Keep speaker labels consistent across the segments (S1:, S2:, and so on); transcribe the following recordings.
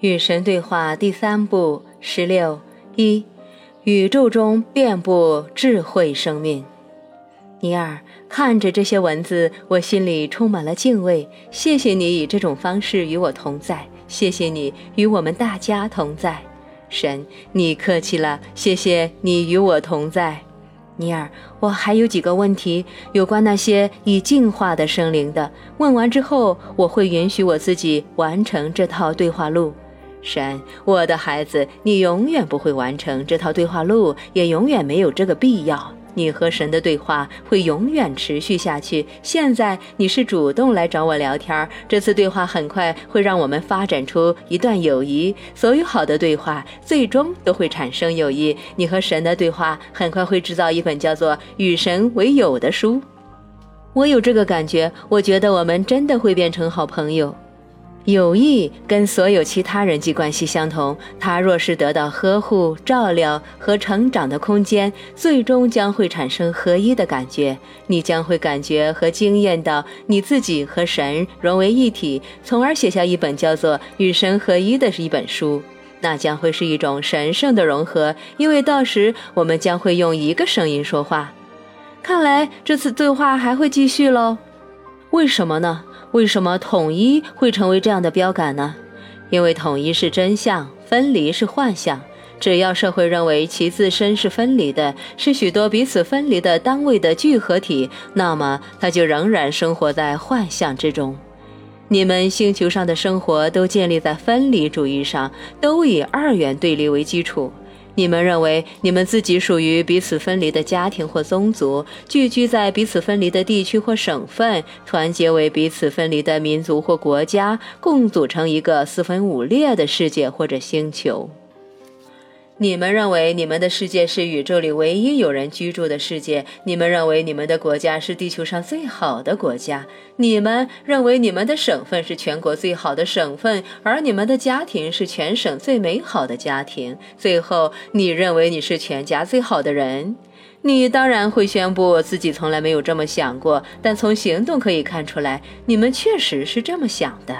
S1: 与神对话第三部十六一，宇宙中遍布智慧生命。尼尔，看着这些文字，我心里充满了敬畏。谢谢你以这种方式与我同在，谢谢你与我们大家同在。神，你客气了，谢谢你与我同在。尼尔，我还有几个问题，有关那些已进化的生灵的。问完之后，我会允许我自己完成这套对话录。神，我的孩子，你永远不会完成这套对话录，也永远没有这个必要。你和神的对话会永远持续下去。现在你是主动来找我聊天，这次对话很快会让我们发展出一段友谊。所有好的对话最终都会产生友谊。你和神的对话很快会制造一本叫做《与神为友》的书。我有这个感觉，我觉得我们真的会变成好朋友。友谊跟所有其他人际关系相同，它若是得到呵护、照料和成长的空间，最终将会产生合一的感觉。你将会感觉和经验到你自己和神融为一体，从而写下一本叫做《与神合一》的一本书。那将会是一种神圣的融合，因为到时我们将会用一个声音说话。看来这次对话还会继续喽？为什么呢？为什么统一会成为这样的标杆呢？因为统一是真相，分离是幻象。只要社会认为其自身是分离的，是许多彼此分离的单位的聚合体，那么它就仍然生活在幻象之中。你们星球上的生活都建立在分离主义上，都以二元对立为基础。你们认为你们自己属于彼此分离的家庭或宗族，聚居在彼此分离的地区或省份，团结为彼此分离的民族或国家，共组成一个四分五裂的世界或者星球。你们认为你们的世界是宇宙里唯一有人居住的世界。你们认为你们的国家是地球上最好的国家。你们认为你们的省份是全国最好的省份，而你们的家庭是全省最美好的家庭。最后，你认为你是全家最好的人。你当然会宣布自己从来没有这么想过，但从行动可以看出来，你们确实是这么想的。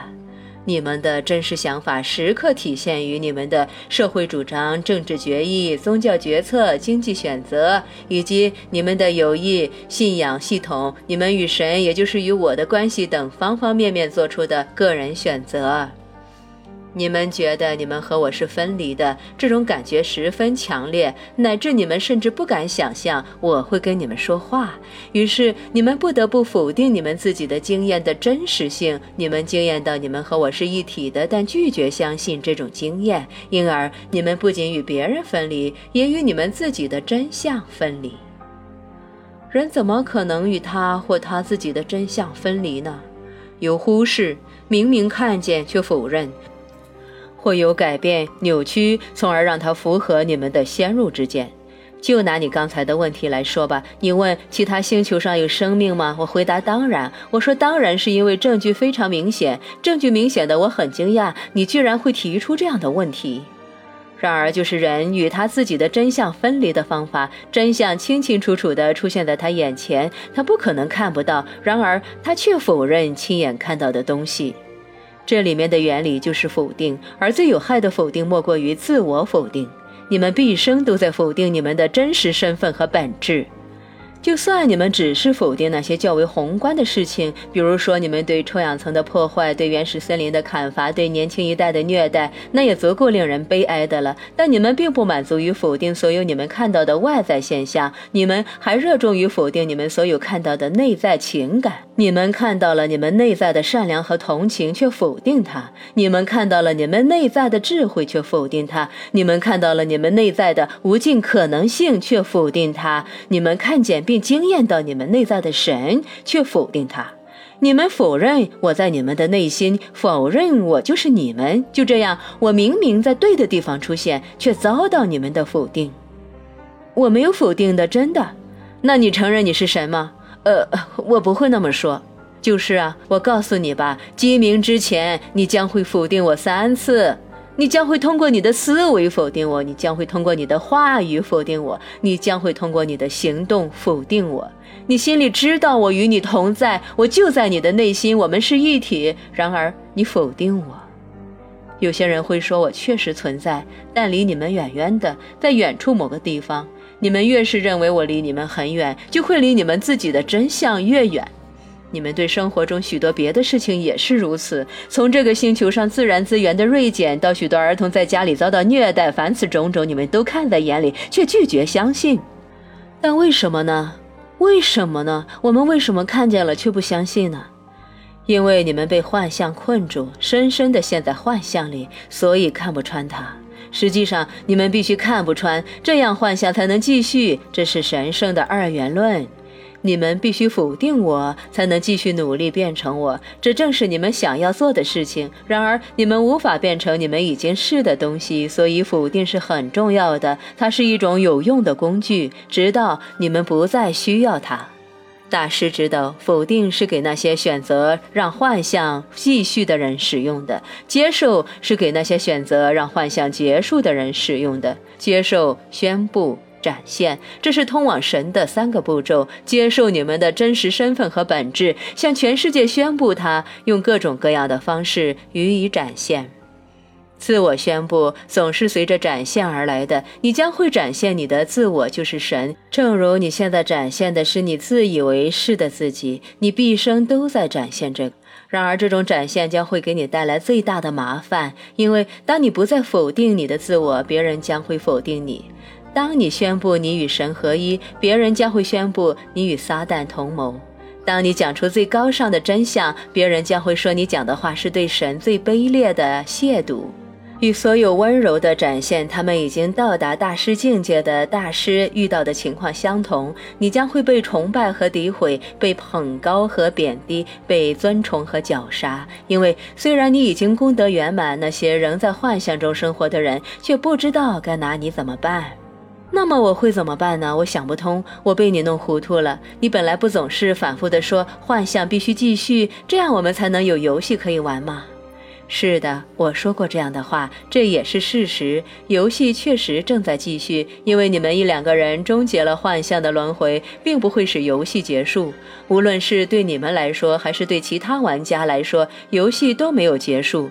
S1: 你们的真实想法时刻体现于你们的社会主张、政治决议、宗教决策、经济选择，以及你们的友谊、信仰系统、你们与神，也就是与我的关系等方方面面做出的个人选择。你们觉得你们和我是分离的，这种感觉十分强烈，乃至你们甚至不敢想象我会跟你们说话。于是你们不得不否定你们自己的经验的真实性。你们经验到你们和我是一体的，但拒绝相信这种经验，因而你们不仅与别人分离，也与你们自己的真相分离。人怎么可能与他或他自己的真相分离呢？有忽视，明明看见却否认。会有改变、扭曲，从而让它符合你们的先入之见。就拿你刚才的问题来说吧，你问其他星球上有生命吗？我回答当然。我说当然是因为证据非常明显，证据明显的我很惊讶，你居然会提出这样的问题。然而，就是人与他自己的真相分离的方法，真相清清楚楚地出现在他眼前，他不可能看不到。然而，他却否认亲眼看到的东西。这里面的原理就是否定，而最有害的否定莫过于自我否定。你们毕生都在否定你们的真实身份和本质。就算你们只是否定那些较为宏观的事情，比如说你们对臭氧层的破坏、对原始森林的砍伐、对年轻一代的虐待，那也足够令人悲哀的了。但你们并不满足于否定所有你们看到的外在现象，你们还热衷于否定你们所有看到的内在情感。你们看到了你们内在的善良和同情，却否定它；你们看到了你们内在的智慧，却否定它；你们看到了你们内在的无尽可能性，却否定它；你们看见。并惊艳到你们内在的神，却否定他。你们否认我在你们的内心，否认我就是你们。就这样，我明明在对的地方出现，却遭到你们的否定。我没有否定的，真的。那你承认你是神吗？呃，我不会那么说。就是啊，我告诉你吧，鸡鸣之前，你将会否定我三次。你将会通过你的思维否定我，你将会通过你的话语否定我，你将会通过你的行动否定我。你心里知道我与你同在，我就在你的内心，我们是一体。然而你否定我，有些人会说我确实存在，但离你们远远的，在远处某个地方。你们越是认为我离你们很远，就会离你们自己的真相越远。你们对生活中许多别的事情也是如此。从这个星球上自然资源的锐减，到许多儿童在家里遭到虐待，凡此种种，你们都看在眼里，却拒绝相信。但为什么呢？为什么呢？我们为什么看见了却不相信呢？因为你们被幻象困住，深深地陷在幻象里，所以看不穿它。实际上，你们必须看不穿，这样幻象才能继续。这是神圣的二元论。你们必须否定我，才能继续努力变成我。这正是你们想要做的事情。然而，你们无法变成你们已经是的东西，所以否定是很重要的。它是一种有用的工具，直到你们不再需要它。大师知道，否定是给那些选择让幻象继续的人使用的；接受是给那些选择让幻象结束的人使用的。接受、宣布、展现，这是通往神的三个步骤。接受你们的真实身份和本质，向全世界宣布它，用各种各样的方式予以展现。自我宣布总是随着展现而来的，你将会展现你的自我就是神，正如你现在展现的是你自以为是的自己，你毕生都在展现这个。然而，这种展现将会给你带来最大的麻烦，因为当你不再否定你的自我，别人将会否定你；当你宣布你与神合一，别人将会宣布你与撒旦同谋；当你讲出最高尚的真相，别人将会说你讲的话是对神最卑劣的亵渎。与所有温柔的展现，他们已经到达大师境界的大师遇到的情况相同。你将会被崇拜和诋毁，被捧高和贬低，被尊崇和绞杀。因为虽然你已经功德圆满，那些仍在幻象中生活的人却不知道该拿你怎么办。那么我会怎么办呢？我想不通，我被你弄糊涂了。你本来不总是反复地说幻象必须继续，这样我们才能有游戏可以玩吗？是的，我说过这样的话，这也是事实。游戏确实正在继续，因为你们一两个人终结了幻象的轮回，并不会使游戏结束。无论是对你们来说，还是对其他玩家来说，游戏都没有结束。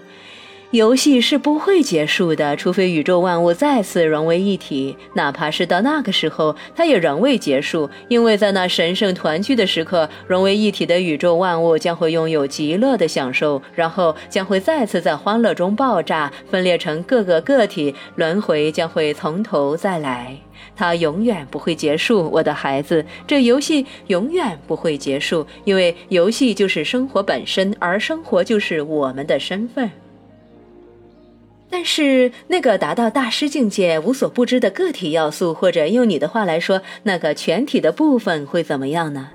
S1: 游戏是不会结束的，除非宇宙万物再次融为一体。哪怕是到那个时候，它也仍未结束，因为在那神圣团聚的时刻，融为一体的宇宙万物将会拥有极乐的享受，然后将会再次在欢乐中爆炸，分裂成各个个体，轮回将会从头再来。它永远不会结束，我的孩子，这游戏永远不会结束，因为游戏就是生活本身，而生活就是我们的身份。但是，那个达到大师境界、无所不知的个体要素，或者用你的话来说，那个全体的部分会怎么样呢？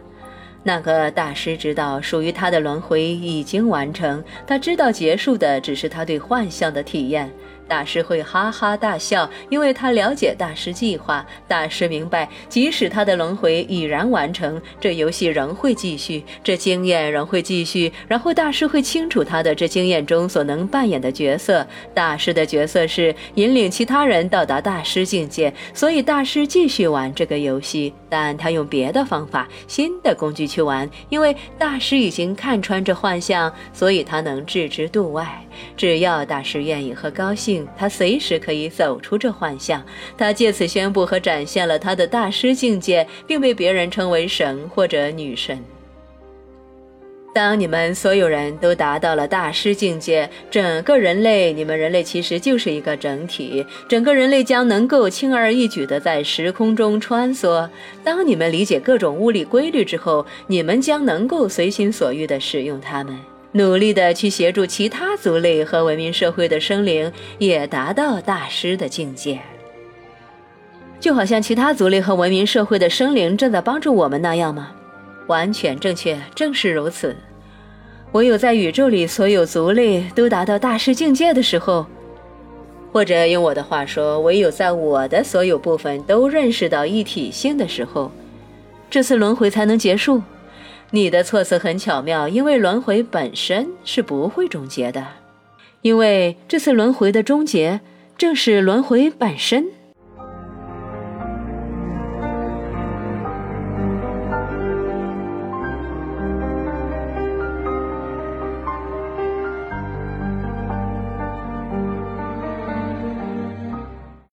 S1: 那个大师知道，属于他的轮回已经完成，他知道结束的只是他对幻象的体验。大师会哈哈大笑，因为他了解大师计划。大师明白，即使他的轮回已然完成，这游戏仍会继续，这经验仍会继续。然后大师会清楚他的这经验中所能扮演的角色。大师的角色是引领其他人到达大师境界，所以大师继续玩这个游戏，但他用别的方法、新的工具去玩。因为大师已经看穿这幻象，所以他能置之度外。只要大师愿意和高兴。他随时可以走出这幻象，他借此宣布和展现了他的大师境界，并被别人称为神或者女神。当你们所有人都达到了大师境界，整个人类，你们人类其实就是一个整体，整个人类将能够轻而易举地在时空中穿梭。当你们理解各种物理规律之后，你们将能够随心所欲地使用它们。努力的去协助其他族类和文明社会的生灵也达到大师的境界，就好像其他族类和文明社会的生灵正在帮助我们那样吗？完全正确，正是如此。唯有在宇宙里所有族类都达到大师境界的时候，或者用我的话说，唯有在我的所有部分都认识到一体性的时候，这次轮回才能结束。你的措辞很巧妙，因为轮回本身是不会终结的，因为这次轮回的终结正是轮回本身。